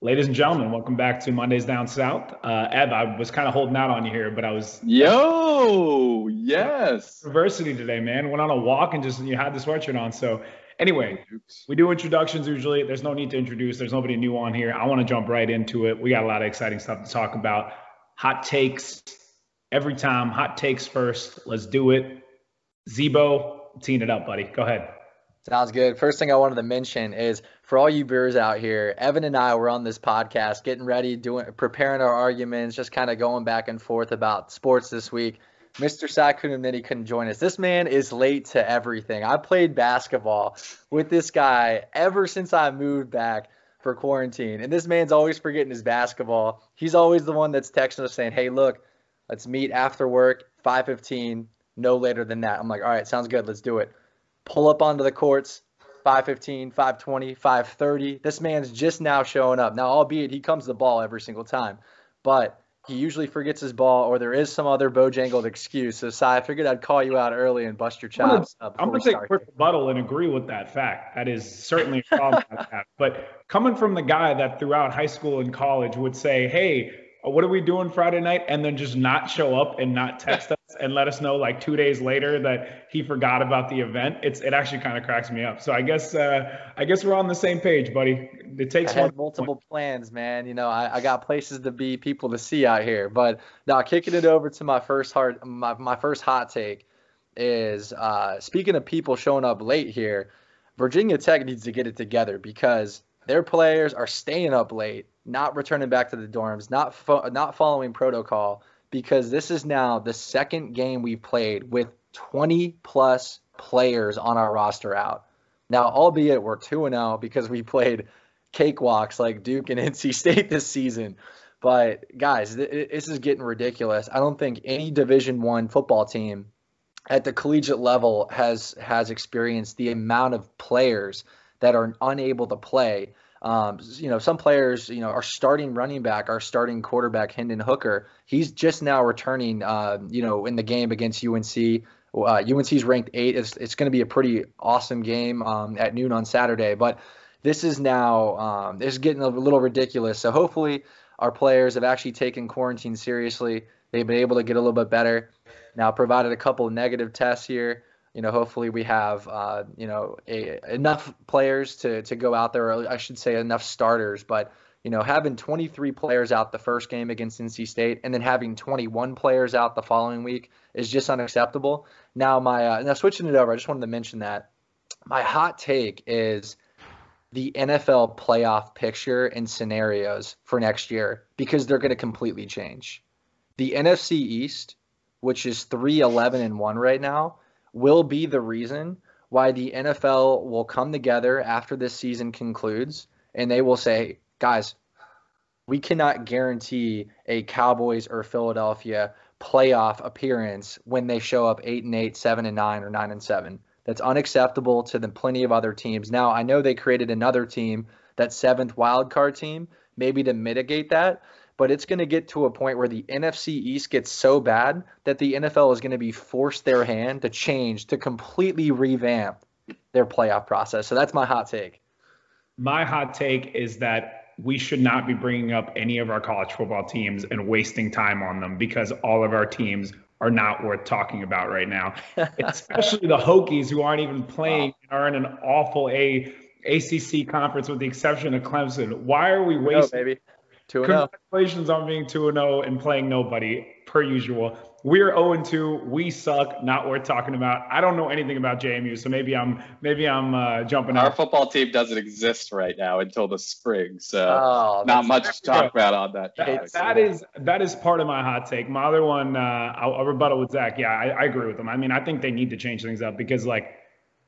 Ladies and gentlemen, welcome back to Mondays Down South. Uh, Ev, I was kind of holding out on you here, but I was yo, yes, university today, man. Went on a walk and just you had the sweatshirt on. So anyway, we do introductions usually. There's no need to introduce. There's nobody new on here. I want to jump right into it. We got a lot of exciting stuff to talk about. Hot takes every time. Hot takes first. Let's do it. Zebo, teeing it up, buddy. Go ahead. Sounds good. First thing I wanted to mention is for all you brewers out here, Evan and I were on this podcast getting ready, doing preparing our arguments, just kind of going back and forth about sports this week. Mr. Sakun Nitty couldn't join us. This man is late to everything. I played basketball with this guy ever since I moved back for quarantine. And this man's always forgetting his basketball. He's always the one that's texting us saying, Hey, look, let's meet after work, 515, no later than that. I'm like, all right, sounds good. Let's do it pull up onto the courts 515, 520, 530. This man's just now showing up. Now, albeit he comes the ball every single time, but he usually forgets his ball or there is some other bojangled excuse. So, Cy, I figured I'd call you out early and bust your chops. Up. I'm going to take a quick rebuttal and agree with that fact. That is certainly a problem. but coming from the guy that throughout high school and college would say, hey, what are we doing Friday night? And then just not show up and not text us and let us know like two days later that he forgot about the event. It's it actually kind of cracks me up. So I guess uh, I guess we're on the same page, buddy. It takes I had multiple point. plans, man. You know, I, I got places to be, people to see out here. But now kicking it over to my first hard my, my first hot take is uh, speaking of people showing up late here, Virginia Tech needs to get it together because their players are staying up late not returning back to the dorms, not fo- not following protocol because this is now the second game we played with 20 plus players on our roster out. Now, albeit we're 2 and 0 because we played cakewalks like Duke and NC State this season. But guys, th- this is getting ridiculous. I don't think any Division 1 football team at the collegiate level has has experienced the amount of players that are unable to play um, you know, some players, you know, are starting running back, our starting quarterback Hendon Hooker. He's just now returning, uh, you know, in the game against UNC. Uh, UNC's ranked eight. It's, it's going to be a pretty awesome game um, at noon on Saturday. But this is now um, this is getting a little ridiculous. So hopefully our players have actually taken quarantine seriously. They've been able to get a little bit better. Now provided a couple negative tests here you know, hopefully we have, uh, you know, a, enough players to, to go out there, or I should say enough starters. But, you know, having 23 players out the first game against NC State and then having 21 players out the following week is just unacceptable. Now, my uh, now switching it over, I just wanted to mention that my hot take is the NFL playoff picture and scenarios for next year because they're going to completely change. The NFC East, which is 3 11 and 1 right now, will be the reason why the NFL will come together after this season concludes and they will say, guys, we cannot guarantee a Cowboys or Philadelphia playoff appearance when they show up 8 and 8, 7 and 9 or 9 and 7. That's unacceptable to the plenty of other teams. Now, I know they created another team, that seventh wild card team, maybe to mitigate that, but it's going to get to a point where the NFC East gets so bad that the NFL is going to be forced their hand to change, to completely revamp their playoff process. So that's my hot take. My hot take is that we should not be bringing up any of our college football teams and wasting time on them because all of our teams are not worth talking about right now, especially the Hokies who aren't even playing and are in an awful A. ACC conference with the exception of Clemson. Why are we wasting no, 2 Congratulations on being 2 0 and playing nobody, per usual. We're 0 2. We suck. Not worth talking about. I don't know anything about JMU, so maybe I'm maybe I'm uh, jumping Our out. football team doesn't exist right now until the spring, so oh, not much to talk about on that. That, that is, that is part of my hot take. My other one, uh, I'll, I'll, rebuttal with Zach. Yeah, I, I agree with him. I mean, I think they need to change things up because like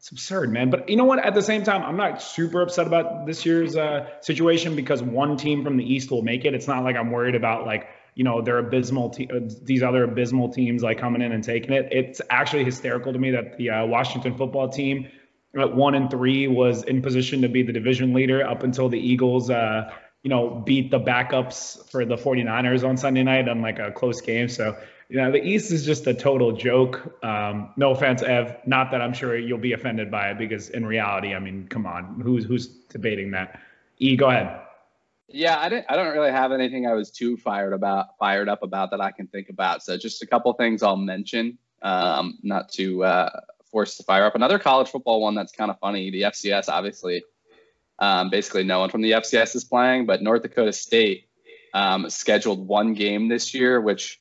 it's absurd, man. But you know what? At the same time, I'm not super upset about this year's uh, situation because one team from the East will make it. It's not like I'm worried about like you know they're abysmal te- uh, these other abysmal teams like coming in and taking it. It's actually hysterical to me that the uh, Washington football team at one and three was in position to be the division leader up until the Eagles. Uh, you know, beat the backups for the 49ers on Sunday night on like a close game. So you know, the East is just a total joke. Um, no offense, Ev. Not that I'm sure you'll be offended by it, because in reality, I mean, come on, who's who's debating that? E, go ahead. Yeah, I didn't. I don't really have anything I was too fired about, fired up about that I can think about. So just a couple things I'll mention, um, not to uh, force the fire up. Another college football one that's kind of funny. The FCS, obviously, um, basically no one from the FCS is playing, but North Dakota State um, scheduled one game this year, which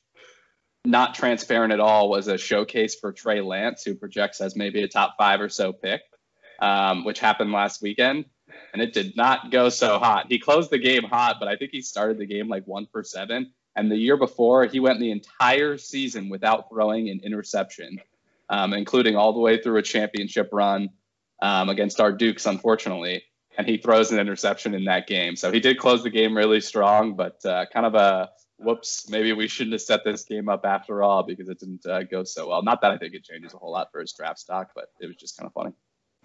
not transparent at all was a showcase for Trey Lance, who projects as maybe a top five or so pick, um, which happened last weekend and it did not go so hot. He closed the game hot, but I think he started the game like one for seven. And the year before, he went the entire season without throwing an interception, um, including all the way through a championship run um, against our Dukes, unfortunately. And he throws an interception in that game. So he did close the game really strong, but uh, kind of a whoops, maybe we shouldn't have set this game up after all because it didn't uh, go so well. Not that I think it changes a whole lot for his draft stock, but it was just kind of funny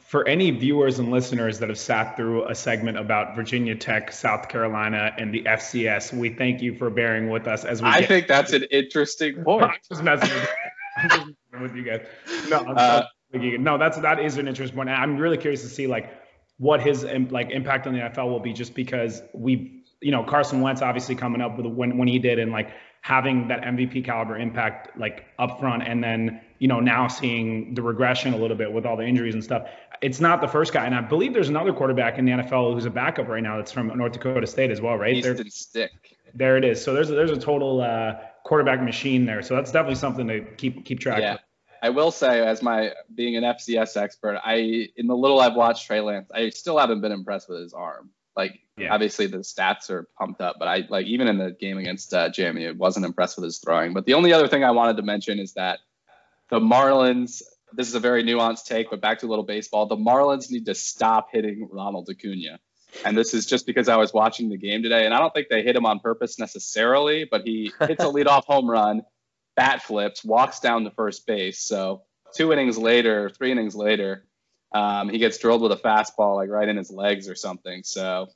for any viewers and listeners that have sat through a segment about Virginia Tech, South Carolina, and the FCS, we thank you for bearing with us as we. I think that's an interesting point. I'm just messing with, I'm just with you guys. No, uh, no, that's that is an interesting point. I'm really curious to see like what his like impact on the NFL will be, just because we, you know, Carson Wentz obviously coming up with when when he did, and like having that MVP caliber impact like up front and then you know now seeing the regression a little bit with all the injuries and stuff. It's not the first guy and I believe there's another quarterback in the NFL who's a backup right now that's from North Dakota State as well right? Easton there, Stick. There it is. So there's a, there's a total uh, quarterback machine there. So that's definitely something to keep keep track yeah. of. I will say, as my being an FCS expert, I in the little I've watched Trey Lance, I still haven't been impressed with his arm. Like yeah. obviously the stats are pumped up, but I like even in the game against uh, Jamie, it wasn't impressed with his throwing. But the only other thing I wanted to mention is that the Marlins. This is a very nuanced take, but back to a little baseball. The Marlins need to stop hitting Ronald Acuna. And this is just because I was watching the game today, and I don't think they hit him on purpose necessarily, but he hits a leadoff home run, bat flips, walks down to first base. So two innings later, three innings later, um, he gets drilled with a fastball like right in his legs or something. So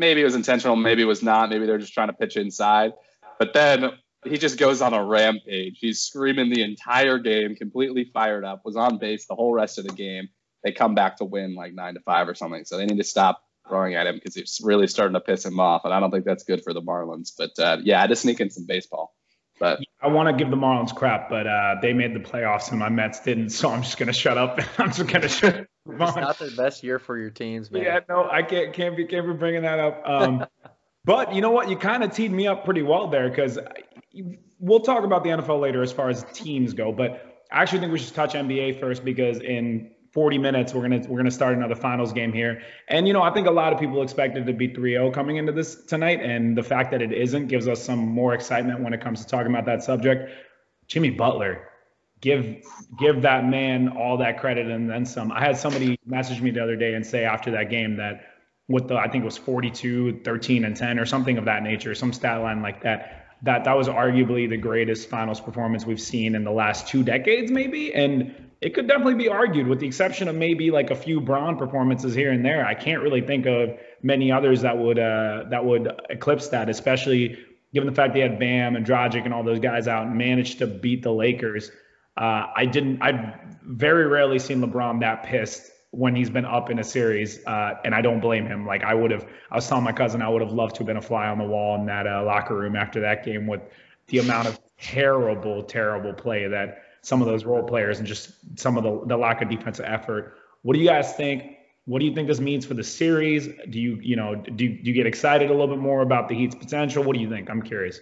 maybe it was intentional, maybe it was not. Maybe they're just trying to pitch inside. But then he just goes on a rampage. He's screaming the entire game, completely fired up, was on base the whole rest of the game. They come back to win like nine to five or something. So they need to stop throwing at him because it's really starting to piss him off. And I don't think that's good for the Marlins. But uh, yeah, I to sneak in some baseball. But I want to give the Marlins crap, but uh, they made the playoffs and my Mets didn't, so I'm just gonna shut up. I'm just gonna shut. It's not the best year for your teams, man. Yeah, no, I can't can't be can't be bringing that up. Um, but you know what? You kind of teed me up pretty well there because we'll talk about the NFL later as far as teams go. But I actually think we should touch NBA first because in 40 minutes we're gonna we're gonna start another finals game here and you know i think a lot of people expected to be 3-0 coming into this tonight and the fact that it isn't gives us some more excitement when it comes to talking about that subject jimmy butler give give that man all that credit and then some i had somebody message me the other day and say after that game that with the i think it was 42 13 and 10 or something of that nature some stat line like that that that was arguably the greatest finals performance we've seen in the last two decades maybe and it could definitely be argued with the exception of maybe like a few Bron performances here and there. I can't really think of many others that would uh, that would eclipse that, especially given the fact they had Bam and Dragic and all those guys out and managed to beat the Lakers. Uh, I didn't. I've very rarely seen LeBron that pissed when he's been up in a series, uh, and I don't blame him. Like I would have, I was telling my cousin I would have loved to have been a fly on the wall in that uh, locker room after that game with the amount of terrible, terrible play that some of those role players and just some of the, the lack of defensive effort. What do you guys think? What do you think this means for the series? Do you, you know, do, do you get excited a little bit more about the Heat's potential? What do you think? I'm curious.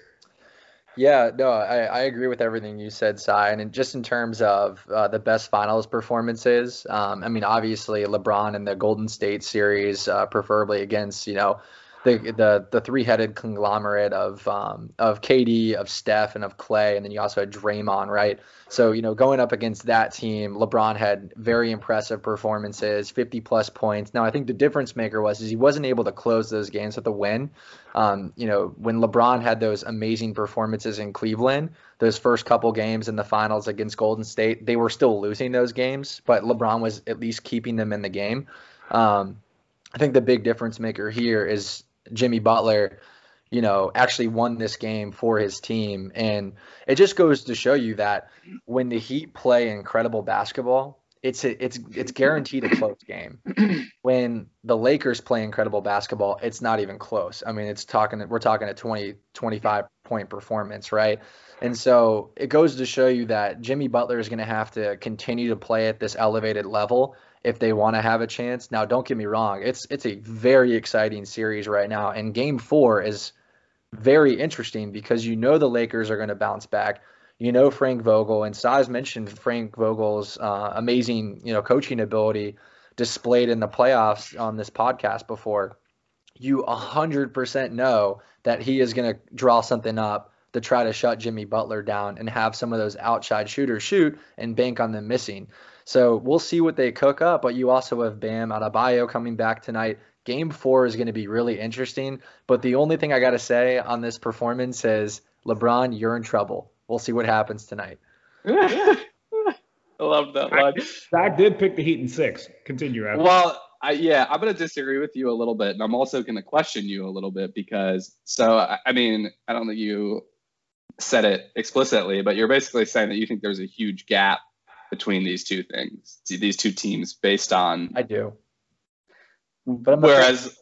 Yeah, no, I, I agree with everything you said, Cy. And just in terms of uh, the best finals performances, um, I mean, obviously LeBron in the Golden State series, uh, preferably against, you know, the the the three headed conglomerate of um, of KD, of Steph, and of Clay, and then you also had Draymond, right? So you know, going up against that team, LeBron had very impressive performances, 50 plus points. Now I think the difference maker was is he wasn't able to close those games with a win. Um, you know, when LeBron had those amazing performances in Cleveland, those first couple games in the finals against Golden State, they were still losing those games, but LeBron was at least keeping them in the game. Um, I think the big difference maker here is Jimmy Butler, you know, actually won this game for his team. And it just goes to show you that when the Heat play incredible basketball, it's a, it's it's guaranteed a close game. when the Lakers play incredible basketball, it's not even close. I mean, it's talking we're talking a 20 25 point performance, right? And so it goes to show you that Jimmy Butler is going to have to continue to play at this elevated level if they want to have a chance. Now, don't get me wrong; it's it's a very exciting series right now, and Game Four is very interesting because you know the Lakers are going to bounce back. You know Frank Vogel, and Saz mentioned Frank Vogel's uh, amazing you know coaching ability displayed in the playoffs on this podcast before. You 100% know that he is going to draw something up to try to shut Jimmy Butler down and have some of those outside shooters shoot and bank on them missing. So we'll see what they cook up, but you also have Bam Adebayo coming back tonight. Game four is going to be really interesting. But the only thing I got to say on this performance is LeBron, you're in trouble. We'll see what happens tonight. I love that line. Zach did pick the Heat in six. Continue, Evan. Well, I, yeah, I'm going to disagree with you a little bit, and I'm also going to question you a little bit because, so I, I mean, I don't think you said it explicitly, but you're basically saying that you think there's a huge gap between these two things, these two teams, based on. I do. But whereas,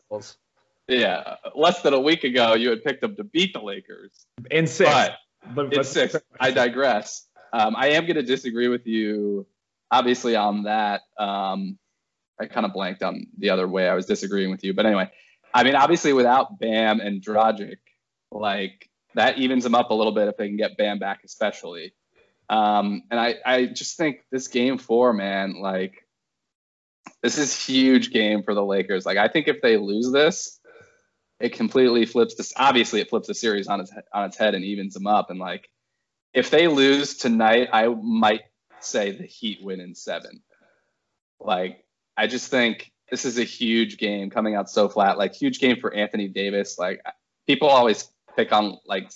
yeah, less than a week ago, you had picked them to beat the Lakers in six. But, but in six, I digress. Um, I am going to disagree with you, obviously, on that. Um, I kind of blanked on the other way I was disagreeing with you, but anyway, I mean, obviously, without Bam and Dragic, like that evens them up a little bit if they can get Bam back, especially. Um, and I, I just think this game four, man, like this is huge game for the Lakers. Like I think if they lose this, it completely flips this. Obviously, it flips the series on its on its head and evens them up. And like if they lose tonight, I might say the Heat win in seven. Like I just think this is a huge game coming out so flat. Like huge game for Anthony Davis. Like people always pick on like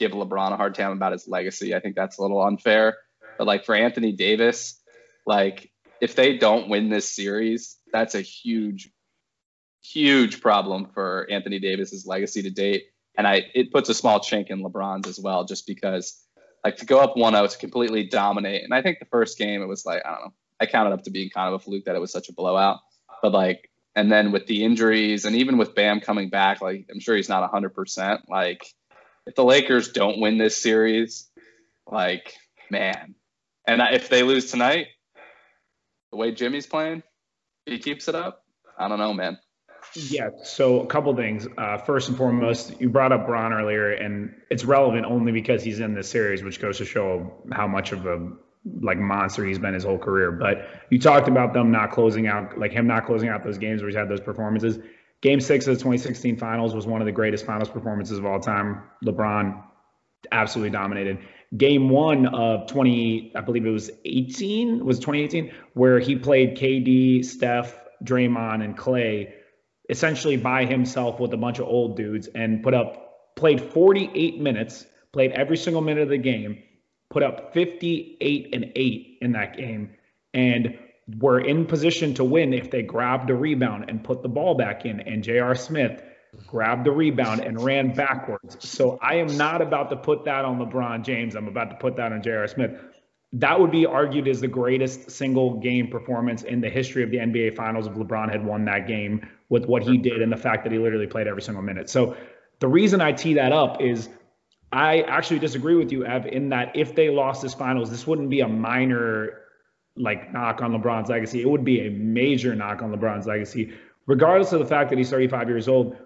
give LeBron a hard time about his legacy. I think that's a little unfair. But like for Anthony Davis, like if they don't win this series, that's a huge, huge problem for Anthony Davis's legacy to date. And I it puts a small chink in LeBron's as well, just because like to go up 1-0 to completely dominate. And I think the first game it was like, I don't know, I counted up to being kind of a fluke that it was such a blowout. But like and then with the injuries and even with Bam coming back, like I'm sure he's not 100%. Like if the Lakers don't win this series, like man, and if they lose tonight, the way Jimmy's playing, he keeps it up. I don't know, man. Yeah. So a couple things. Uh, first and foremost, you brought up Bron earlier, and it's relevant only because he's in this series, which goes to show how much of a like monster he's been his whole career. But you talked about them not closing out, like him not closing out those games where he's had those performances. Game six of the 2016 finals was one of the greatest finals performances of all time. LeBron absolutely dominated. Game one of 20, I believe it was 18, was 2018, where he played KD, Steph, Draymond, and Clay essentially by himself with a bunch of old dudes and put up, played 48 minutes, played every single minute of the game, put up 58 and 8 in that game. And were in position to win if they grabbed a rebound and put the ball back in. And J.R. Smith grabbed the rebound and ran backwards. So I am not about to put that on LeBron James. I'm about to put that on J.R. Smith. That would be argued as the greatest single game performance in the history of the NBA Finals if LeBron had won that game with what he did and the fact that he literally played every single minute. So the reason I tee that up is I actually disagree with you, Ev, in that if they lost this finals, this wouldn't be a minor like knock on LeBron's legacy. It would be a major knock on LeBron's legacy, regardless of the fact that he's 35 years old.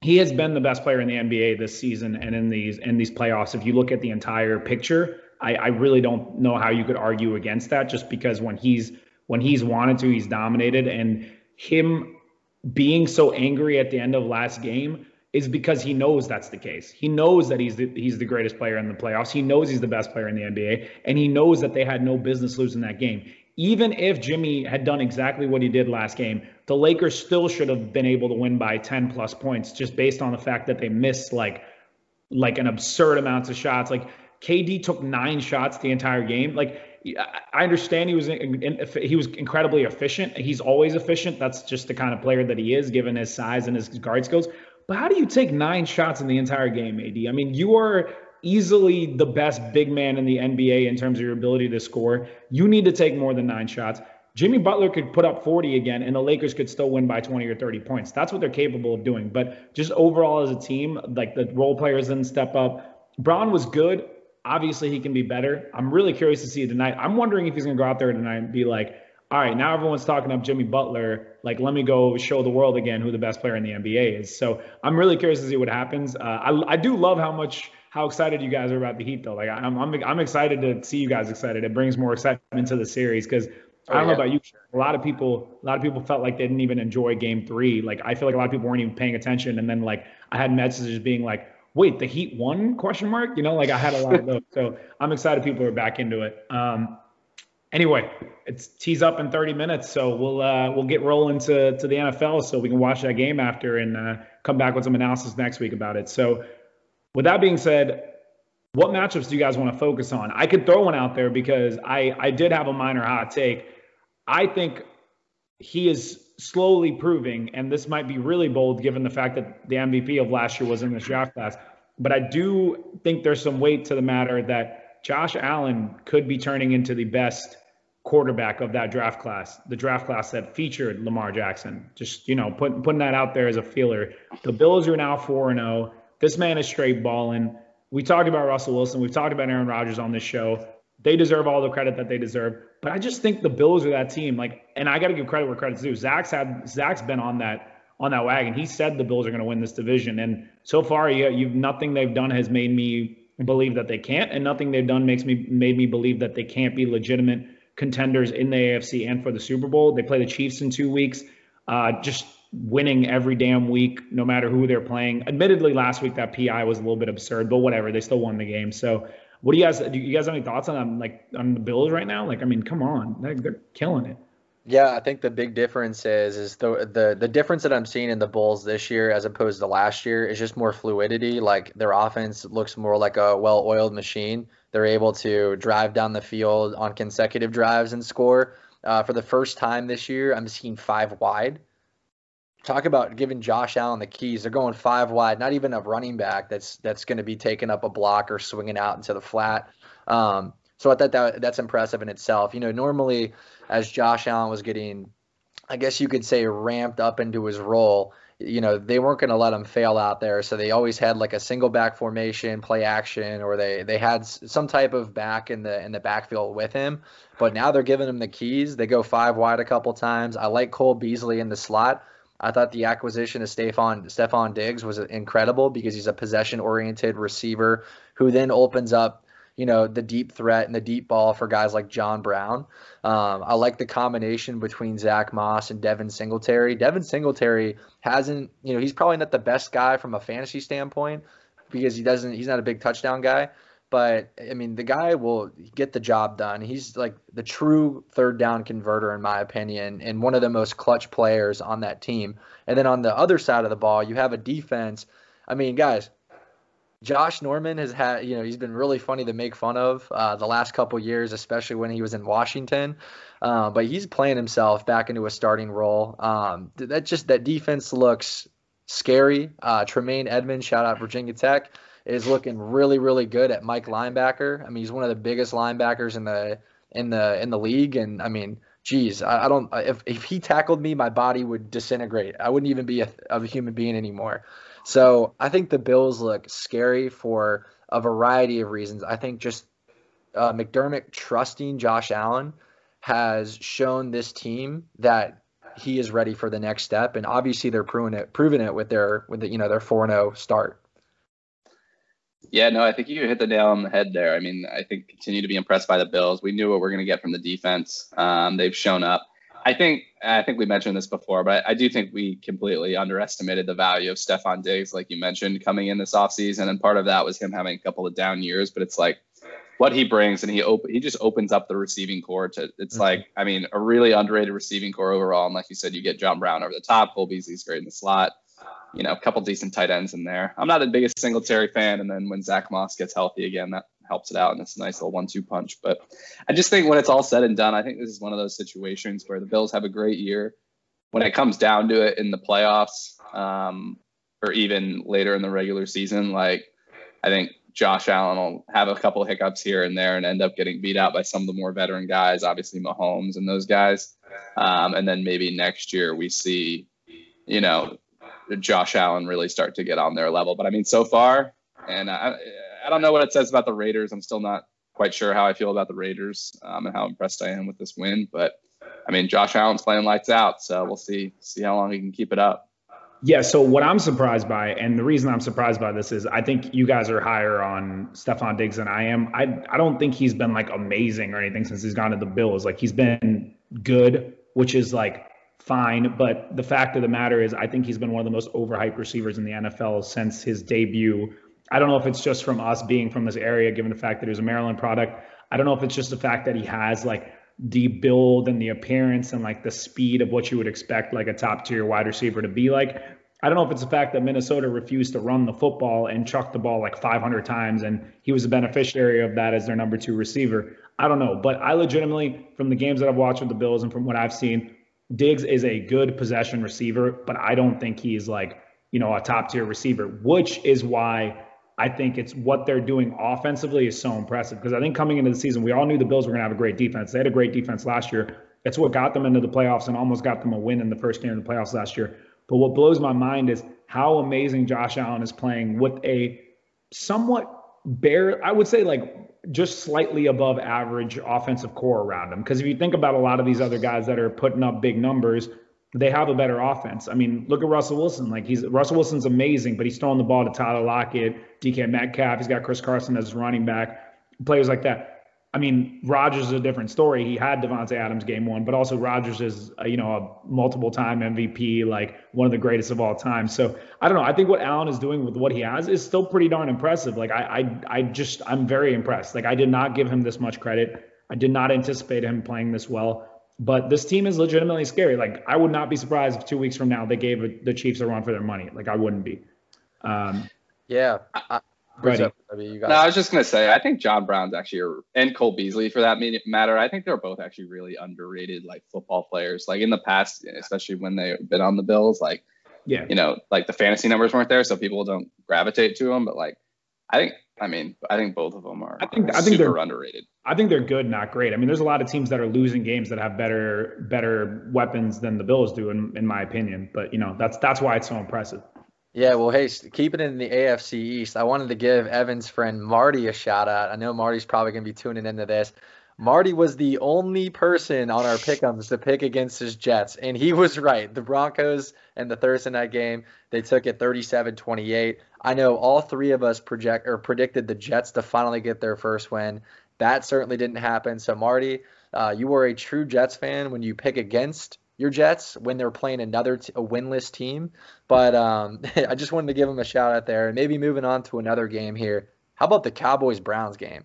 He has been the best player in the NBA this season and in these in these playoffs. If you look at the entire picture, I, I really don't know how you could argue against that. Just because when he's when he's wanted to, he's dominated, and him being so angry at the end of last game is because he knows that's the case. He knows that he's the, he's the greatest player in the playoffs. He knows he's the best player in the NBA, and he knows that they had no business losing that game. Even if Jimmy had done exactly what he did last game, the Lakers still should have been able to win by 10 plus points just based on the fact that they missed like like an absurd amounts of shots. Like KD took nine shots the entire game. Like I understand he was he was incredibly efficient. He's always efficient. That's just the kind of player that he is, given his size and his guard skills. But how do you take nine shots in the entire game, AD? I mean, you are easily the best big man in the NBA in terms of your ability to score. You need to take more than nine shots. Jimmy Butler could put up 40 again, and the Lakers could still win by 20 or 30 points. That's what they're capable of doing. But just overall as a team, like the role players didn't step up. Bron was good. Obviously, he can be better. I'm really curious to see tonight. I'm wondering if he's going to go out there tonight and be like, all right, now everyone's talking up Jimmy Butler. Like, let me go show the world again who the best player in the NBA is. So I'm really curious to see what happens. Uh, I, I do love how much how excited you guys are about the Heat though. Like I'm I'm I'm excited to see you guys excited. It brings more excitement to the series because I don't oh, yeah. know about you. A lot of people, a lot of people felt like they didn't even enjoy Game Three. Like I feel like a lot of people weren't even paying attention. And then like I had messages being like, "Wait, the Heat won?" Question mark. You know, like I had a lot of those. So I'm excited people are back into it. Um, anyway, it's tees up in 30 minutes, so we'll uh, we'll get rolling to to the NFL so we can watch that game after and uh, come back with some analysis next week about it. So, with that being said, what matchups do you guys want to focus on? I could throw one out there because I I did have a minor hot take. I think he is slowly proving, and this might be really bold given the fact that the MVP of last year was in this draft class. But I do think there's some weight to the matter that Josh Allen could be turning into the best quarterback of that draft class, the draft class that featured Lamar Jackson. Just, you know, put, putting that out there as a feeler. The Bills are now 4 0. This man is straight balling. We talked about Russell Wilson. We've talked about Aaron Rodgers on this show. They deserve all the credit that they deserve. But I just think the Bills are that team. Like, and I got to give credit where credit's due. Zach's had Zach's been on that on that wagon. He said the Bills are going to win this division, and so far, you, you've nothing they've done has made me believe that they can't, and nothing they've done makes me made me believe that they can't be legitimate contenders in the AFC and for the Super Bowl. They play the Chiefs in two weeks. Uh, just winning every damn week, no matter who they're playing. Admittedly, last week that PI was a little bit absurd, but whatever. They still won the game. So, what do you guys? Do you guys have any thoughts on them, like on the Bills right now? Like, I mean, come on, they're, they're killing it. Yeah, I think the big difference is is the the the difference that I'm seeing in the Bulls this year as opposed to last year is just more fluidity. Like their offense looks more like a well-oiled machine. They're able to drive down the field on consecutive drives and score. Uh, for the first time this year, I'm seeing five wide. Talk about giving Josh Allen the keys. They're going five wide, not even a running back that's that's going to be taking up a block or swinging out into the flat. Um, so I thought that that's impressive in itself. You know, normally as Josh Allen was getting, I guess you could say, ramped up into his role, you know, they weren't going to let him fail out there. So they always had like a single back formation, play action, or they they had some type of back in the in the backfield with him. But now they're giving him the keys. They go five wide a couple times. I like Cole Beasley in the slot. I thought the acquisition of Stefon Stefon Diggs was incredible because he's a possession oriented receiver who then opens up you know, the deep threat and the deep ball for guys like John Brown. Um, I like the combination between Zach Moss and Devin Singletary. Devin Singletary hasn't, you know, he's probably not the best guy from a fantasy standpoint because he doesn't, he's not a big touchdown guy. But I mean, the guy will get the job done. He's like the true third down converter, in my opinion, and one of the most clutch players on that team. And then on the other side of the ball, you have a defense. I mean, guys, Josh Norman has had, you know, he's been really funny to make fun of uh, the last couple years, especially when he was in Washington. Uh, but he's playing himself back into a starting role. Um, that just that defense looks scary. Uh, Tremaine Edmunds, shout out Virginia Tech, is looking really, really good at Mike linebacker. I mean, he's one of the biggest linebackers in the in the in the league, and I mean. Geez, I, I don't. If if he tackled me, my body would disintegrate. I wouldn't even be a, a human being anymore. So I think the Bills look scary for a variety of reasons. I think just uh, McDermott trusting Josh Allen has shown this team that he is ready for the next step, and obviously they're proving it, proving it with their with the, you know their four zero oh start. Yeah, no, I think you hit the nail on the head there. I mean, I think continue to be impressed by the Bills. We knew what we are going to get from the defense. Um, they've shown up. I think I think we mentioned this before, but I do think we completely underestimated the value of Stefon Diggs, like you mentioned, coming in this offseason. And part of that was him having a couple of down years. But it's like what he brings, and he op- he just opens up the receiving core to. It's mm-hmm. like I mean, a really underrated receiving core overall. And like you said, you get John Brown over the top. Cole Beasley's great in the slot. You know, a couple decent tight ends in there. I'm not the biggest Singletary fan, and then when Zach Moss gets healthy again, that helps it out and it's a nice little one-two punch. But I just think when it's all said and done, I think this is one of those situations where the Bills have a great year. When it comes down to it in the playoffs, um, or even later in the regular season, like I think Josh Allen will have a couple hiccups here and there and end up getting beat out by some of the more veteran guys, obviously Mahomes and those guys. Um, and then maybe next year we see, you know, Josh Allen really start to get on their level. But I mean, so far, and I, I don't know what it says about the Raiders. I'm still not quite sure how I feel about the Raiders um, and how impressed I am with this win. But I mean, Josh Allen's playing lights out, so we'll see see how long he can keep it up. Yeah. So what I'm surprised by, and the reason I'm surprised by this is I think you guys are higher on Stefon Diggs than I am. I I don't think he's been like amazing or anything since he's gone to the Bills. Like he's been good, which is like fine. But the fact of the matter is, I think he's been one of the most overhyped receivers in the NFL since his debut. I don't know if it's just from us being from this area, given the fact that he was a Maryland product. I don't know if it's just the fact that he has like the build and the appearance and like the speed of what you would expect like a top tier wide receiver to be like. I don't know if it's the fact that Minnesota refused to run the football and chuck the ball like 500 times and he was a beneficiary of that as their number two receiver. I don't know, but I legitimately, from the games that I've watched with the Bills and from what I've seen, Diggs is a good possession receiver, but I don't think he's like, you know, a top tier receiver, which is why I think it's what they're doing offensively is so impressive. Because I think coming into the season, we all knew the Bills were going to have a great defense. They had a great defense last year. It's what got them into the playoffs and almost got them a win in the first game of the playoffs last year. But what blows my mind is how amazing Josh Allen is playing with a somewhat bare, I would say like just slightly above average offensive core around him. Because if you think about a lot of these other guys that are putting up big numbers, they have a better offense. I mean, look at Russell Wilson. Like he's Russell Wilson's amazing, but he's throwing the ball to Tyler Lockett, DK Metcalf. He's got Chris Carson as running back, players like that. I mean, Rodgers is a different story. He had Davante Adams game one, but also Rodgers is, uh, you know, a multiple time MVP, like one of the greatest of all time. So I don't know. I think what Allen is doing with what he has is still pretty darn impressive. Like I, I, I just, I'm very impressed. Like I did not give him this much credit. I did not anticipate him playing this well. But this team is legitimately scary. Like I would not be surprised if two weeks from now they gave the Chiefs a run for their money. Like I wouldn't be. Um, yeah, I, Ready. I mean, no, I was just gonna say, I think John Brown's actually, and Cole Beasley for that matter. I think they're both actually really underrated, like football players. Like in the past, especially when they've been on the Bills, like, yeah, you know, like the fantasy numbers weren't there, so people don't gravitate to them. But like, I think, I mean, I think both of them are. I think, I think they're underrated. I think they're good, not great. I mean, there's a lot of teams that are losing games that have better, better weapons than the Bills do, in, in my opinion. But you know, that's that's why it's so impressive. Yeah, well, hey, keeping it in the AFC East, I wanted to give Evan's friend Marty a shout out. I know Marty's probably going to be tuning into this. Marty was the only person on our pickums to pick against his Jets, and he was right. The Broncos and the Thursday night game, they took it 37-28. I know all three of us project or predicted the Jets to finally get their first win. That certainly didn't happen. So, Marty, uh, you were a true Jets fan when you pick against your Jets when they're playing another t- a winless team. But um, I just wanted to give him a shout out there, and maybe moving on to another game here. How about the Cowboys Browns game?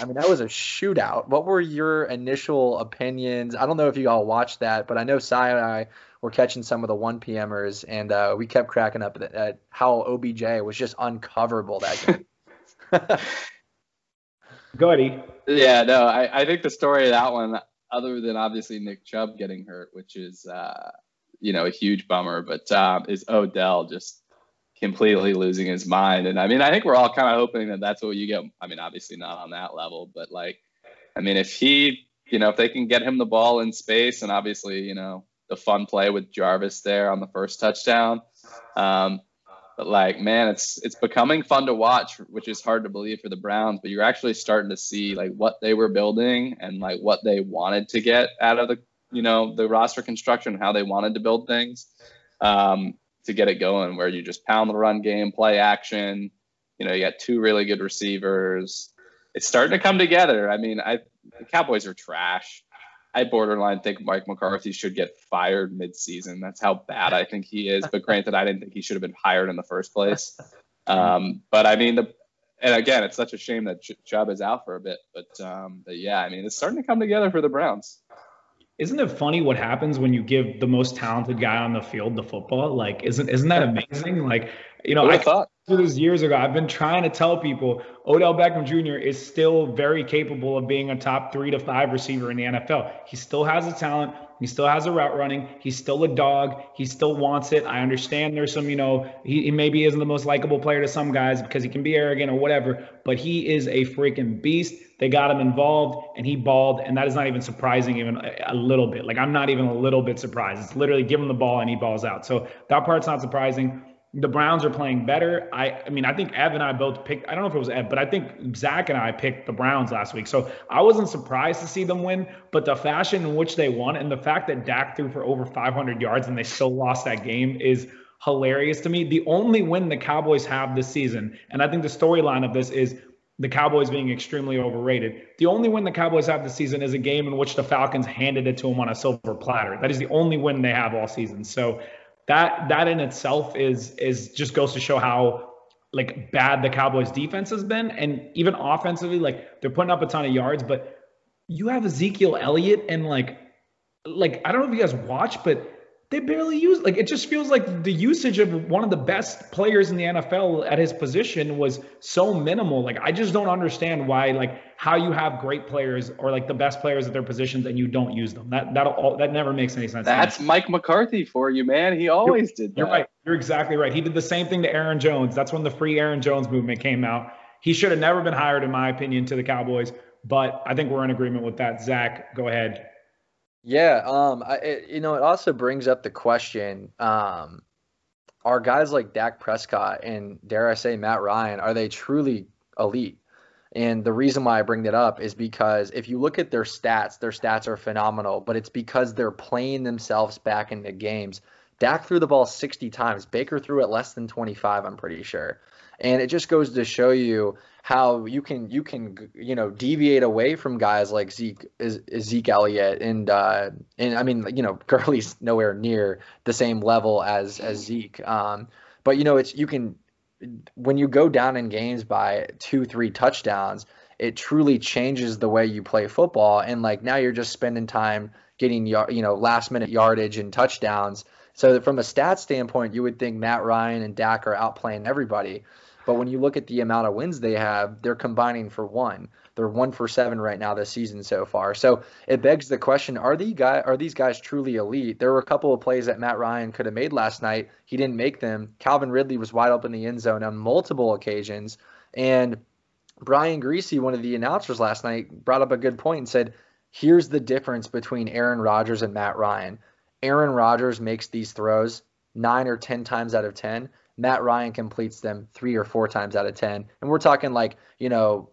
I mean, that was a shootout. What were your initial opinions? I don't know if you all watched that, but I know Cy and I were catching some of the 1 PMers, and uh, we kept cracking up at, at how OBJ was just uncoverable that game. Go ahead. Yeah, no, I, I think the story of that one, other than obviously Nick Chubb getting hurt, which is uh, you know a huge bummer, but um, is Odell just completely losing his mind. And I mean, I think we're all kind of hoping that that's what you get. I mean, obviously not on that level, but like, I mean, if he, you know, if they can get him the ball in space, and obviously, you know, the fun play with Jarvis there on the first touchdown. Um, but like, man, it's it's becoming fun to watch, which is hard to believe for the Browns. But you're actually starting to see like what they were building and like what they wanted to get out of the you know the roster construction, how they wanted to build things um, to get it going. Where you just pound the run game, play action. You know, you got two really good receivers. It's starting to come together. I mean, I the Cowboys are trash. I borderline think Mike McCarthy should get fired mid-season. That's how bad I think he is. But granted, I didn't think he should have been hired in the first place. Um, but I mean, the and again, it's such a shame that Ch- Chubb is out for a bit. But, um, but yeah, I mean, it's starting to come together for the Browns. Isn't it funny what happens when you give the most talented guy on the field the football? Like, isn't isn't that amazing? Like, you know, I thought this years ago. I've been trying to tell people Odell Beckham Jr. is still very capable of being a top three to five receiver in the NFL. He still has the talent. He still has a route running. He's still a dog. He still wants it. I understand there's some, you know, he, he maybe isn't the most likable player to some guys because he can be arrogant or whatever, but he is a freaking beast. They got him involved and he balled. And that is not even surprising, even a, a little bit. Like, I'm not even a little bit surprised. It's literally give him the ball and he balls out. So that part's not surprising the Browns are playing better. I, I mean, I think Ev and I both picked. I don't know if it was Ev, but I think Zach and I picked the Browns last week. So I wasn't surprised to see them win. But the fashion in which they won and the fact that Dak threw for over 500 yards and they still lost that game is hilarious to me. The only win the Cowboys have this season, and I think the storyline of this is the Cowboys being extremely overrated. The only win the Cowboys have this season is a game in which the Falcons handed it to them on a silver platter. That is the only win they have all season. So that that in itself is is just goes to show how like bad the Cowboys defense has been. And even offensively like they're putting up a ton of yards but you have Ezekiel Elliott and like like I don't know if you guys watch but they barely use like it just feels like the usage of one of the best players in the NFL at his position was so minimal. Like I just don't understand why like how you have great players or like the best players at their positions and you don't use them. That that all that never makes any sense. That's Mike McCarthy for you, man. He always you're, did that. You're right. You're exactly right. He did the same thing to Aaron Jones. That's when the free Aaron Jones movement came out. He should have never been hired, in my opinion, to the Cowboys. But I think we're in agreement with that. Zach, go ahead. Yeah, um, I, it, you know, it also brings up the question: um, Are guys like Dak Prescott and dare I say Matt Ryan are they truly elite? And the reason why I bring that up is because if you look at their stats, their stats are phenomenal, but it's because they're playing themselves back into games. Dak threw the ball 60 times. Baker threw it less than 25, I'm pretty sure. And it just goes to show you how you can you can you know deviate away from guys like Zeke Zeke Elliott and uh, and I mean you know Gurley's nowhere near the same level as as Zeke. Um, but you know it's you can when you go down in games by two three touchdowns, it truly changes the way you play football. And like now you're just spending time getting you know last minute yardage and touchdowns. So that from a stat standpoint, you would think Matt Ryan and Dak are outplaying everybody. But when you look at the amount of wins they have, they're combining for one. They're one for seven right now this season so far. So it begs the question: Are these guys are these guys truly elite? There were a couple of plays that Matt Ryan could have made last night. He didn't make them. Calvin Ridley was wide open in the end zone on multiple occasions, and Brian Griese, one of the announcers last night, brought up a good point and said, "Here's the difference between Aaron Rodgers and Matt Ryan. Aaron Rodgers makes these throws nine or ten times out of ten. Matt Ryan completes them three or four times out of 10. And we're talking like, you know,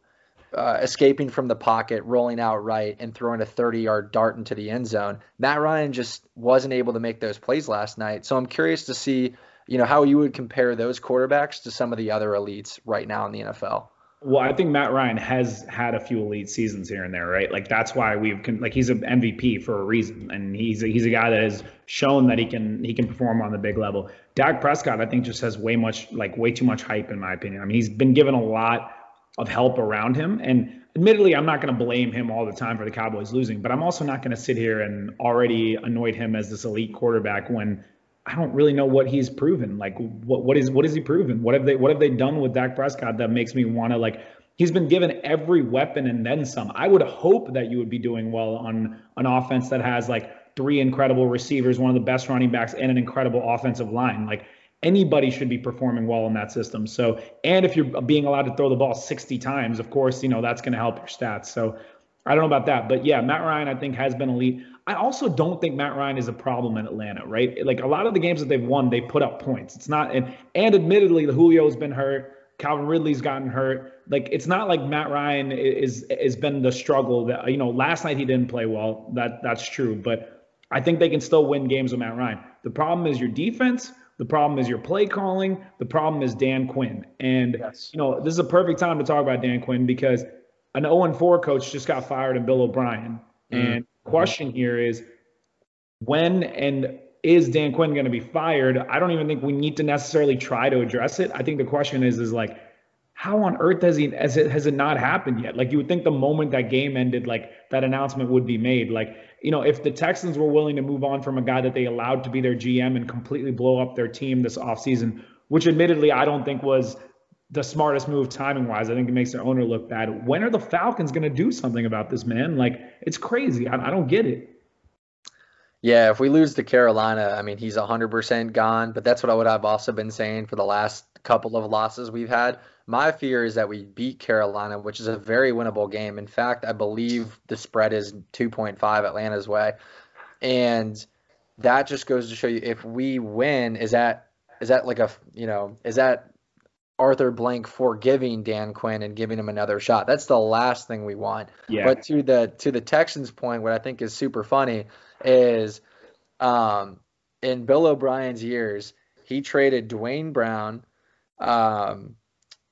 uh, escaping from the pocket, rolling out right, and throwing a 30 yard dart into the end zone. Matt Ryan just wasn't able to make those plays last night. So I'm curious to see, you know, how you would compare those quarterbacks to some of the other elites right now in the NFL. Well, I think Matt Ryan has had a few elite seasons here and there, right? Like that's why we've like he's an MVP for a reason, and he's a, he's a guy that has shown that he can he can perform on the big level. Dak Prescott, I think, just has way much like way too much hype in my opinion. I mean, he's been given a lot of help around him, and admittedly, I'm not going to blame him all the time for the Cowboys losing, but I'm also not going to sit here and already anoint him as this elite quarterback when I don't really know what he's proven. Like what what is what is he proven? What have they what have they done with Dak Prescott that makes me want to like he's been given every weapon and then some. I would hope that you would be doing well on an offense that has like three incredible receivers, one of the best running backs, and an incredible offensive line. Like anybody should be performing well in that system. So, and if you're being allowed to throw the ball 60 times, of course, you know, that's going to help your stats. So, I don't know about that, but yeah, Matt Ryan I think has been elite. I also don't think Matt Ryan is a problem in Atlanta, right? Like a lot of the games that they've won, they put up points. It's not and and admittedly the Julio's been hurt, Calvin Ridley's gotten hurt. Like it's not like Matt Ryan is has been the struggle that you know, last night he didn't play well. That that's true, but I think they can still win games with Matt Ryan. The problem is your defense, the problem is your play calling, the problem is Dan Quinn. And yes. you know, this is a perfect time to talk about Dan Quinn because an 0 4 coach just got fired in Bill O'Brien. Mm-hmm. And question here is when and is Dan Quinn going to be fired? I don't even think we need to necessarily try to address it. I think the question is is like how on earth has he has it has it not happened yet? Like you would think the moment that game ended, like that announcement would be made. Like, you know, if the Texans were willing to move on from a guy that they allowed to be their GM and completely blow up their team this offseason, which admittedly I don't think was the smartest move timing wise. I think it makes their owner look bad. When are the Falcons going to do something about this, man? Like, it's crazy. I, I don't get it. Yeah, if we lose to Carolina, I mean, he's 100% gone, but that's what, I, what I've also been saying for the last couple of losses we've had. My fear is that we beat Carolina, which is a very winnable game. In fact, I believe the spread is 2.5 Atlanta's way. And that just goes to show you if we win, is that is that like a you know, is that Arthur Blank forgiving Dan Quinn and giving him another shot? That's the last thing we want. Yeah. But to the to the Texans point, what I think is super funny is um, in Bill O'Brien's years, he traded Duane Brown, um,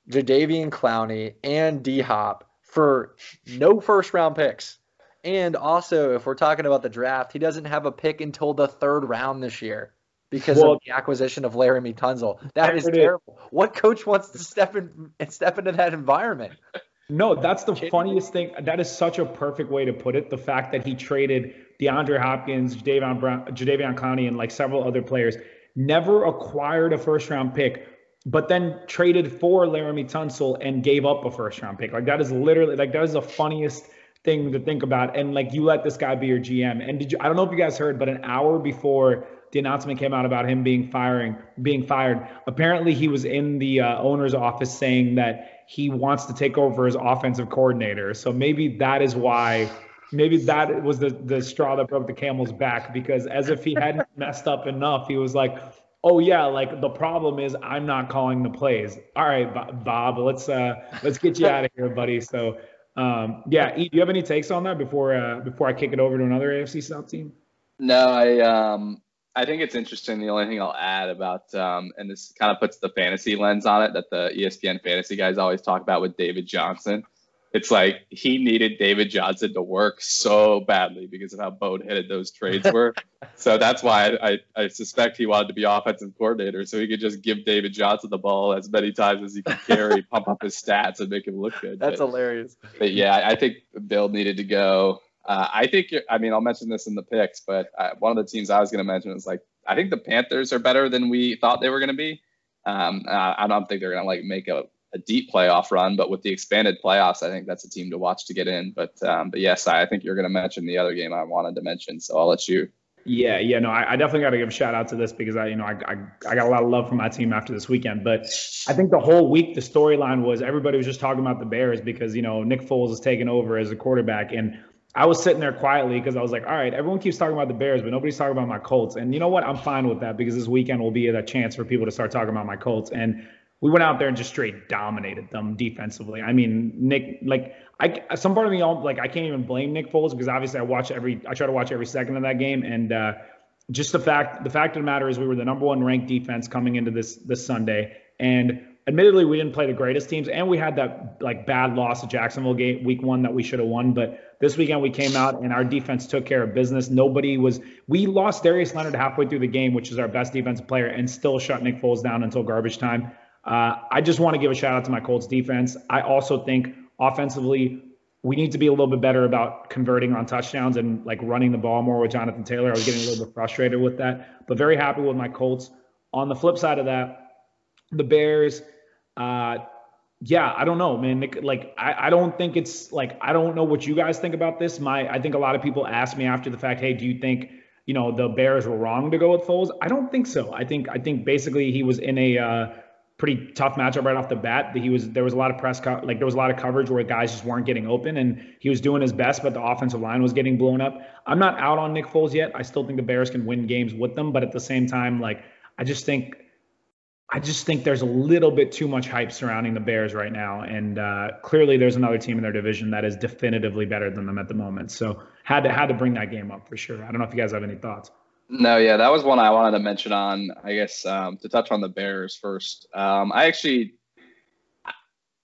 Jadeveon Clowney, and D Hop for no first round picks. And also, if we're talking about the draft, he doesn't have a pick until the third round this year because well, of the acquisition of Laremy Tunsil. That is terrible. What coach wants to step in and step into that environment? No, that's the funniest thing. That is such a perfect way to put it. The fact that he traded DeAndre Hopkins, Jadeveon, Brown, Jadeveon Clowney, and like several other players, never acquired a first round pick, but then traded for Laremy Tunsil and gave up a first round pick. Like that is literally like that is the funniest thing to think about. And like you let this guy be your GM. And did you? I don't know if you guys heard, but an hour before the announcement came out about him being firing, being fired, apparently he was in the uh, owner's office saying that he wants to take over as offensive coordinator. So maybe that is why maybe that was the the straw that broke the camel's back because as if he hadn't messed up enough, he was like, "Oh yeah, like the problem is I'm not calling the plays." All right, Bob, let's uh let's get you out of here, buddy. So um yeah, do you have any takes on that before uh before I kick it over to another AFC South team? No, I um I think it's interesting. The only thing I'll add about, um, and this kind of puts the fantasy lens on it that the ESPN fantasy guys always talk about with David Johnson. It's like he needed David Johnson to work so badly because of how boneheaded those trades were. so that's why I, I, I, suspect he wanted to be offensive coordinator so he could just give David Johnson the ball as many times as he could carry, pump up his stats, and make him look good. That's but, hilarious. But yeah, I think Bill needed to go. Uh, I think, I mean, I'll mention this in the picks, but I, uh, one of the teams I was going to mention is like, I think the Panthers are better than we thought they were going to be. Um, I don't think they're going to like make a, a, deep playoff run, but with the expanded playoffs, I think that's a team to watch to get in. But, um, but yes, I think you're going to mention the other game I wanted to mention, so I'll let you. Yeah, yeah, no, I, I definitely got to give a shout out to this because I, you know, I, I, I got a lot of love from my team after this weekend. But I think the whole week the storyline was everybody was just talking about the Bears because you know Nick Foles is taking over as a quarterback, and I was sitting there quietly because I was like, all right, everyone keeps talking about the Bears, but nobody's talking about my Colts. And you know what? I'm fine with that because this weekend will be a chance for people to start talking about my Colts. And we went out there and just straight dominated them defensively. I mean, Nick, like, I some part of me, like, I can't even blame Nick Foles because obviously I watch every, I try to watch every second of that game. And uh, just the fact, the fact of the matter is, we were the number one ranked defense coming into this this Sunday, and admittedly we didn't play the greatest teams and we had that like bad loss to Jacksonville game week one that we should have won. But this weekend we came out and our defense took care of business. Nobody was we lost Darius Leonard halfway through the game, which is our best defensive player, and still shut Nick Foles down until garbage time. Uh, I just want to give a shout out to my Colts defense. I also think offensively we need to be a little bit better about converting on touchdowns and like running the ball more with Jonathan Taylor. I was getting a little bit frustrated with that, but very happy with my Colts. On the flip side of that, the Bears, uh, yeah, I don't know, man. Like, I, I don't think it's like I don't know what you guys think about this. My, I think a lot of people ask me after the fact, hey, do you think you know the Bears were wrong to go with Foles? I don't think so. I think I think basically he was in a uh, pretty tough matchup right off the bat. That He was there was a lot of press co- like there was a lot of coverage where guys just weren't getting open, and he was doing his best, but the offensive line was getting blown up. I'm not out on Nick Foles yet. I still think the Bears can win games with them, but at the same time, like I just think I just think there's a little bit too much hype surrounding the Bears right now, and uh, clearly there's another team in their division that is definitively better than them at the moment. So had to had to bring that game up for sure. I don't know if you guys have any thoughts. No, yeah, that was one I wanted to mention on. I guess um, to touch on the Bears first. Um, I actually,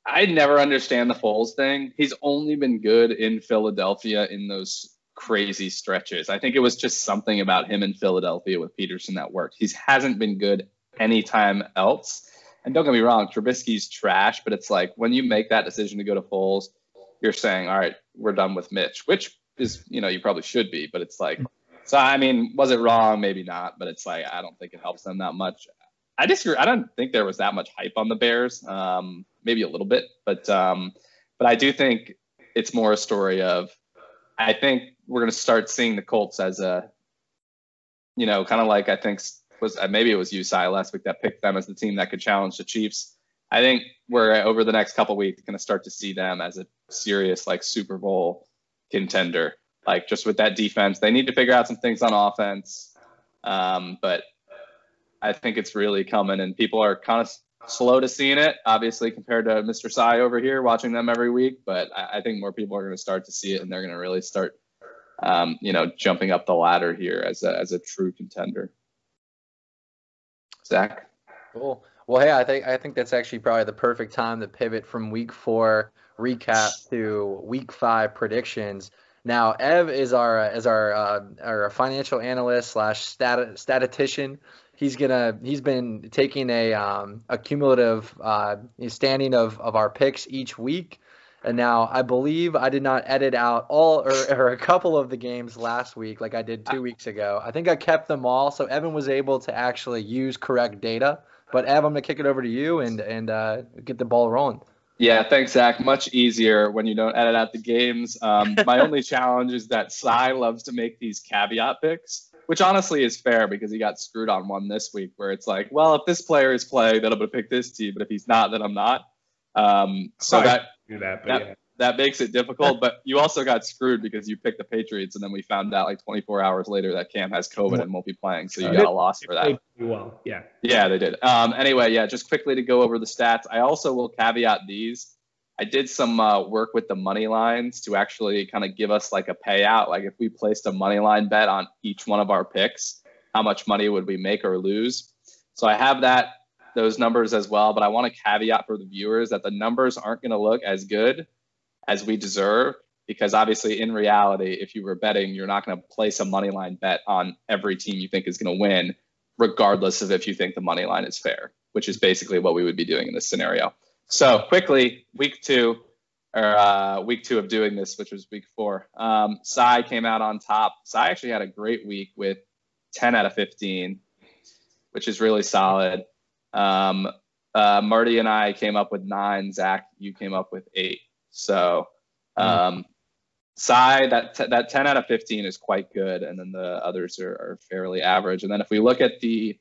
I never understand the Foles thing. He's only been good in Philadelphia in those crazy stretches. I think it was just something about him in Philadelphia with Pederson that worked. He hasn't been good anytime else. And don't get me wrong, Trubisky's trash, but it's like when you make that decision to go to Foles, you're saying, all right, we're done with Mitch, which is, you know, you probably should be, but it's like, so I mean, was it wrong? Maybe not, but it's like, I don't think it helps them that much. I disagree. I don't think there was that much hype on the Bears, um, maybe a little bit, but, um, but I do think it's more a story of, I think we're going to start seeing the Colts as a you know, kind of like I think was uh, maybe it was USI last week that picked them as the team that could challenge the Chiefs. I think we're uh, over the next couple weeks going to start to see them as a serious like Super Bowl contender. Like just with that defense, they need to figure out some things on offense. Um, but I think it's really coming, and people are kind of slow to seeing it, obviously, compared to Mr. Cy over here watching them every week. But I, I think more people are going to start to see it, and they're going to really start, um, you know, jumping up the ladder here as a, as a true contender. Zach. Cool. Well, hey, I think I think that's actually probably the perfect time to pivot from week four recap to week five predictions. Now, Ev is our is our uh, our financial analyst slash stat, statistician he's gonna he's been taking a um, a cumulative uh, standing of of our picks each week. And now I believe I did not edit out all or, or, a couple of the games last week like I did two weeks ago. I think I kept them all, so Evan was able to actually use correct data. But Ev, I'm gonna kick it over to you and and uh, get the ball rolling. Yeah, thanks, Zach. Much easier when you don't edit out the games. Um, my only challenge is that Cy loves to make these caveat picks which honestly is fair because he got screwed on one this week where it's like, well, if this player is playing, then I'm going to pick this team, but if he's not, then I'm not. Um, so that, that, that, yeah. that, makes it difficult, but you also got screwed because you picked the Patriots and then we found out like 24 hours later that Cam has COVID and won't be playing. So you got a loss for that. Well, yeah. Yeah, they did. Um, anyway, yeah, just quickly to go over the stats. I also will caveat these. I did some uh, work with the money lines to actually kind of give us like a payout. Like if we placed a money line bet on each one of our picks, how much money would we make or lose? So I have that those numbers as well, but I want to caveat for the viewers that the numbers aren't going to look as good as we deserve because obviously in reality, if you were betting, you're not going to place a money line bet on every team you think is going to win, regardless of if you think the money line is fair, which is basically what we would be doing in this scenario. So quickly, week two, or uh, week two of doing this, which was week four. Um, Cy came out on top. Cy actually had a great week with 10 out of 15, which is really solid. Um, uh, Marty and I came up with nine. Zach, you came up with eight. So, hmm. um, Cy, that t- that 10 out of 15 is quite good, and then the others are, are fairly average. And then if we look at the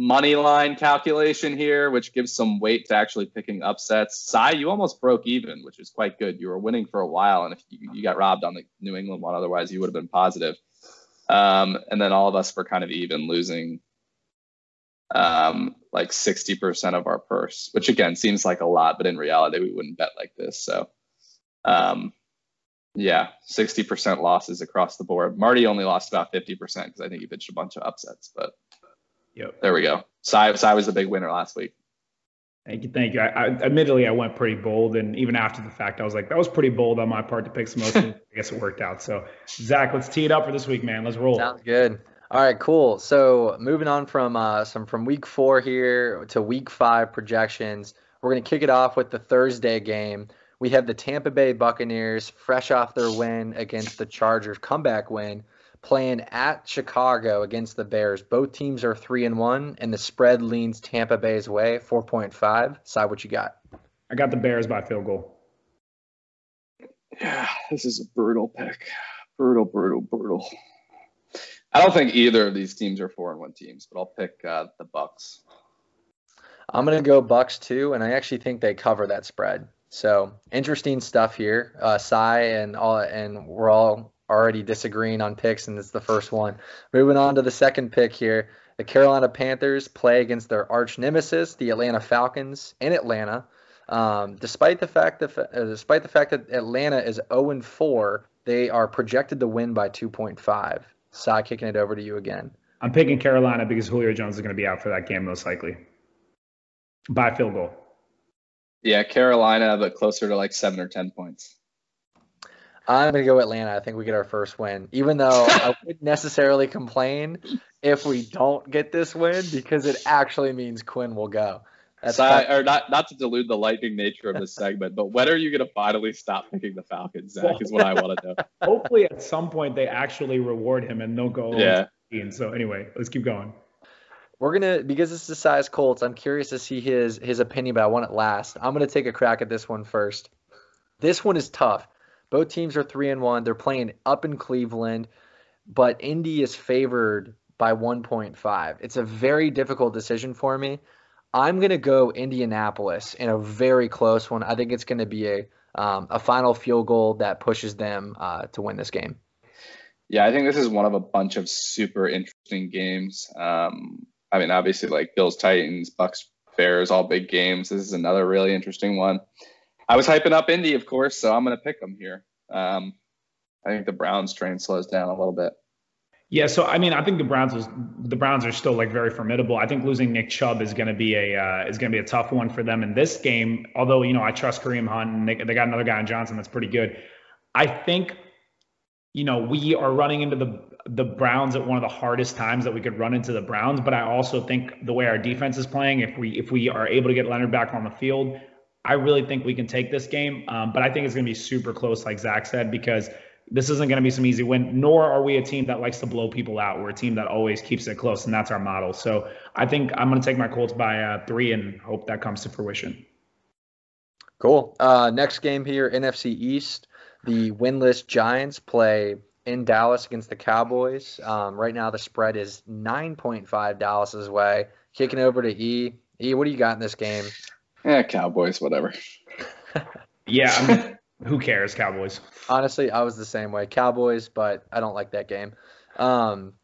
money line calculation here, which gives some weight to actually picking upsets. Cy, you almost broke even, which is quite good. You were winning for a while, and if you, you got robbed on the New England one, otherwise you would have been positive. Um, and then all of us were kind of even, losing um, like 60% of our purse, which again seems like a lot, but in reality, we wouldn't bet like this. So, um, yeah, 60% losses across the board. Marty only lost about 50% because I think he pitched a bunch of upsets, but Yep. There we go. Cy, Cy was the big winner last week. Thank you, thank you. I, I, admittedly I went pretty bold, and even after the fact, I was like, that was pretty bold on my part to pick some. I guess it worked out. So, Zach, let's tee it up for this week, man. Let's roll. Sounds good. All right, cool. So moving on from uh, some from week four here to week five projections, we're gonna kick it off with the Thursday game. We have the Tampa Bay Buccaneers, fresh off their win against the Chargers, comeback win playing at Chicago against the Bears. Both teams are three and one, and the spread leans Tampa Bay's way, four point five. Side what you got? I got the Bears by field goal. Yeah, this is a brutal pick. Brutal, brutal, brutal. I don't think either of these teams are four and one teams, but I'll pick uh, the Bucks. I'm gonna go Bucks too, and I actually think they cover that spread. So interesting stuff here. Uh, Cy and all, and we're all already disagreeing on picks, and it's the first one. Moving on to the second pick here. The Carolina Panthers play against their arch nemesis, the Atlanta Falcons, in Atlanta. Um, despite the fact that uh, despite the fact that Atlanta is 0 4, they are projected to win by 2.5. Cy, kicking it over to you again. I'm picking Carolina because Julio Jones is going to be out for that game most likely. By field goal. Yeah, Carolina, but closer to like seven or ten points. I'm gonna go Atlanta. I think we get our first win, even though I wouldn't necessarily complain if we don't get this win because it actually means Quinn will go. That's so I, or not not to delude the lightning nature of this segment, but when are you gonna finally stop picking the Falcons? Zach is what I want to know. Hopefully, at some point they actually reward him and they'll go. Yeah. So anyway, let's keep going. We're gonna because this is the Cy's Colts. I'm curious to see his his opinion, but I want it last. I'm gonna take a crack at this one first. This one is tough both teams are three and one. They're playing up in Cleveland, but Indy is favored by 1.5. It's a very difficult decision for me. I'm going to go Indianapolis in a very close one. I think it's going to be a um, a final field goal that pushes them uh, to win this game. Yeah, I think this is one of a bunch of super interesting games. Um, I mean, obviously, like Bills, Titans, Bucks, Bears, all big games. This is another really interesting one. I was hyping up Indy, of course, so I'm going to pick them here. Um, I think the Browns train slows down a little bit. Yeah, so I mean, I think the Browns is, the Browns are still like very formidable. I think losing Nick Chubb is going to be a uh, is going to be a tough one for them in this game. Although you know I trust Kareem Hunt and they, they got another guy in Johnson that's pretty good. I think you know we are running into the the Browns at one of the hardest times that we could run into the Browns. But I also think the way our defense is playing, if we if we are able to get Leonard back on the field, I really think we can take this game. Um, but I think it's going to be super close, like Zach said, because this isn't going to be some easy win, nor are we a team that likes to blow people out. We're a team that always keeps it close, and that's our model. So I think I'm going to take my Colts by uh, three and hope that comes to fruition. Cool. Uh, next game here, NFC East. The winless Giants play in Dallas against the Cowboys. Um, right now, the spread is 9.5 Dallas's way. Kicking over to E. E, what do you got in this game? Yeah, Cowboys, whatever. yeah, I mean, who cares, Cowboys? Honestly, I was the same way. Cowboys, but I don't like that game. Um,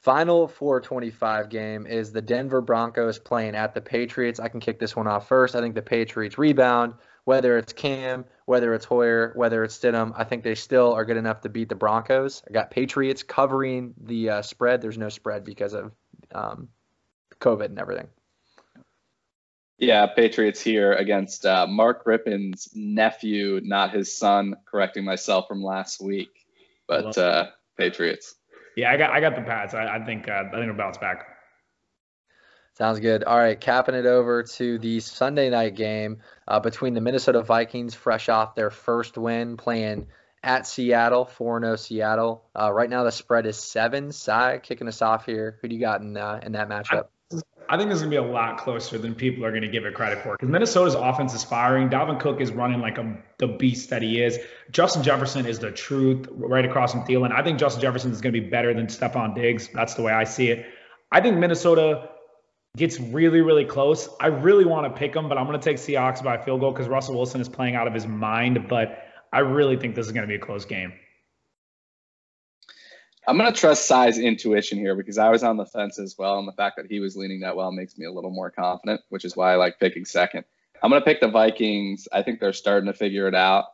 final 425 game is the Denver Broncos playing at the Patriots. I can kick this one off first. I think the Patriots rebound, whether it's Cam, whether it's Hoyer, whether it's Stidham. I think they still are good enough to beat the Broncos. I got Patriots covering the uh, spread. There's no spread because of um, COVID and everything. Yeah, Patriots here against uh, Mark Rypien's nephew, not his son. Correcting myself from last week, but uh, Patriots. Yeah, I got I got the Pats. I, I think uh, I think it'll bounce back. Sounds good. All right, capping it over to the Sunday night game uh, between the Minnesota Vikings, fresh off their first win, playing at Seattle, 4 0 Seattle. Uh, right now, the spread is seven. Cy kicking us off here. Who do you got in, uh, in that matchup? I think this is going to be a lot closer than people are going to give it credit for because Minnesota's offense is firing. Dalvin Cook is running like a, the beast that he is. Justin Jefferson is the truth right across from Thielen. I think Justin Jefferson is going to be better than Stefon Diggs. That's the way I see it. I think Minnesota gets really, really close. I really want to pick them, but I'm going to take Seahawks by a field goal because Russell Wilson is playing out of his mind. But I really think this is going to be a close game. I'm gonna trust Cy's intuition here because I was on the fence as well, and the fact that he was leaning that well makes me a little more confident, which is why I like picking second. I'm gonna pick the Vikings. I think they're starting to figure it out,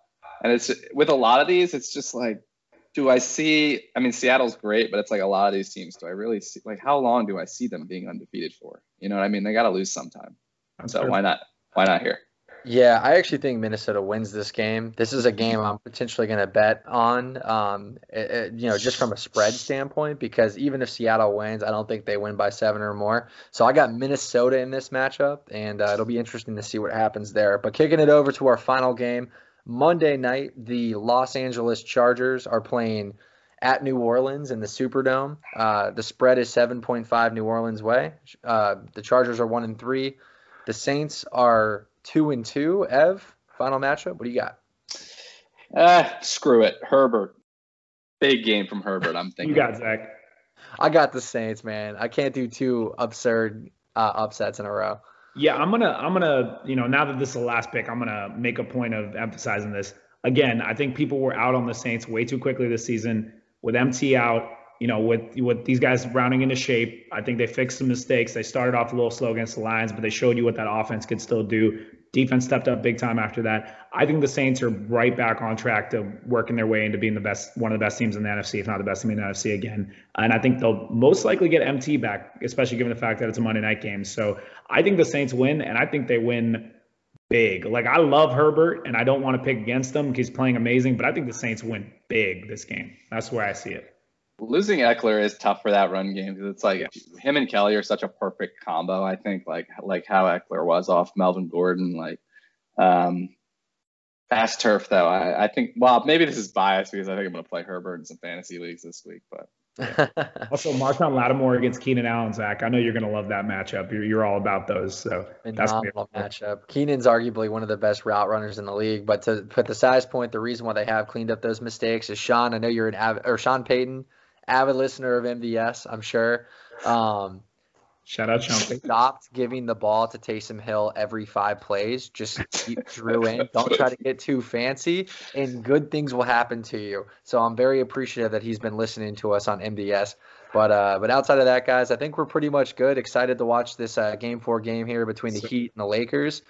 and it's with a lot of these, it's just like, do I see? I mean, Seattle's great, but it's like a lot of these teams. Do I really see? Like, how long do I see them being undefeated for? You know what I mean? They got to lose sometime. That's so why not? Why not here? Yeah, I actually think Minnesota wins this game. This is a game I'm potentially going to bet on, um, it, it, you know, just from a spread standpoint, because even if Seattle wins, I don't think they win by seven or more. So I got Minnesota in this matchup, and uh, it'll be interesting to see what happens there. But kicking it over to our final game, Monday night, the Los Angeles Chargers are playing at New Orleans in the Superdome. Uh, the spread is 7.5 New Orleans way. Uh, the Chargers are one and three. The Saints are two and two. Ev, final matchup. What do you got? Uh, screw it. Herbert. Big game from Herbert, I'm thinking. you got Zach. I got the Saints, man. I can't do two absurd uh, upsets in a row. Yeah, I'm gonna, I'm gonna, you know, now that this is the last pick, I'm gonna make a point of emphasizing this. Again, I think people were out on the Saints way too quickly this season. With MT out, you know, with with these guys rounding into shape, I think they fixed some mistakes. They started off a little slow against the Lions, but they showed you what that offense could still do. Defense stepped up big time after that. I think the Saints are right back on track to working their way into being the best, one of the best teams in the NFC, if not the best team in the NFC again. And I think they'll most likely get MT back, especially given the fact that it's a Monday night game. So I think the Saints win, and I think they win big. Like I love Herbert, and I don't want to pick against him he's playing amazing, but I think the Saints win big this game. That's where I see it losing Ekeler is tough for that run game because it's like yeah. him and Kelley are such a perfect combo. I think like like how Ekeler was off Melvin Gordon, like um, fast turf though. I, I think well maybe this is biased because I think I'm gonna play Herbert in some fantasy leagues this week, but. also, Marshon Lattimore against Keenan Allen, Zach. I know you're going to love that matchup. You're, you're all about those, so that's a matchup. Keenan's arguably one of the best route runners in the league, but to put the Cy's point, the reason why they have cleaned up those mistakes is Sean. I know you're an av- or Sean Payton avid listener of MDS, I'm sure. Um, Shout out Chumpy. Stopped giving the ball to Taysom Hill every five plays. Just keep Drew in. Don't try to get too fancy, and good things will happen to you. So I'm very appreciative that he's been listening to us on MDS. But uh, but outside of that, guys, I think we're pretty much good. Excited to watch this uh, game four game here between the Heat and the Lakers.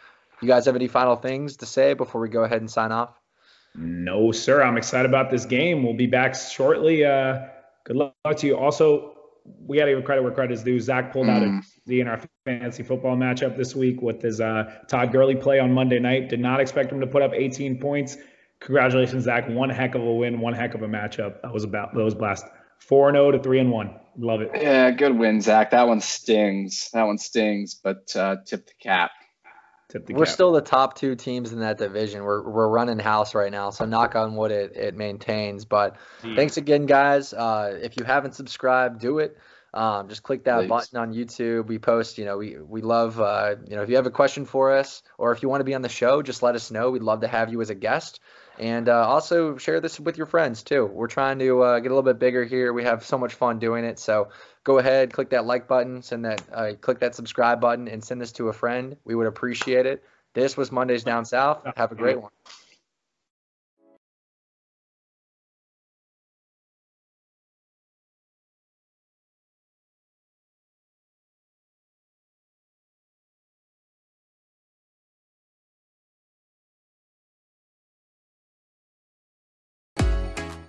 You guys have any final things to say before we go ahead and sign off? No, sir. I'm excited about this game. We'll be back shortly. Uh, good luck to you. Also, we got to give credit where credit is due. Zach pulled out mm. a in our fantasy football matchup this week with his uh, Todd Gurley play on Monday night. Did not expect him to put up 18 points. Congratulations, Zach. One heck of a win, one heck of a matchup. That was about that was blast. Four and zero oh to three and one. Love it. Yeah, good win, Zach. That one stings. That one stings, but uh, tip the cap. We're still the top two teams in that division. We're we're running house right now, so knock on wood it it maintains. But yeah. thanks again, guys. Uh, if you haven't subscribed, do it. Um, just click that Please. button on YouTube. We post, you know, we we love, uh, you know, if you have a question for us or if you want to be on the show, just let us know. We'd love to have you as a guest. And uh, also share this with your friends too. We're trying to uh, get a little bit bigger here. We have so much fun doing it. So go ahead, click that like button, send that, uh, click that subscribe button, and send this to a friend. We would appreciate it. This was Mondays Down South. Have a great one.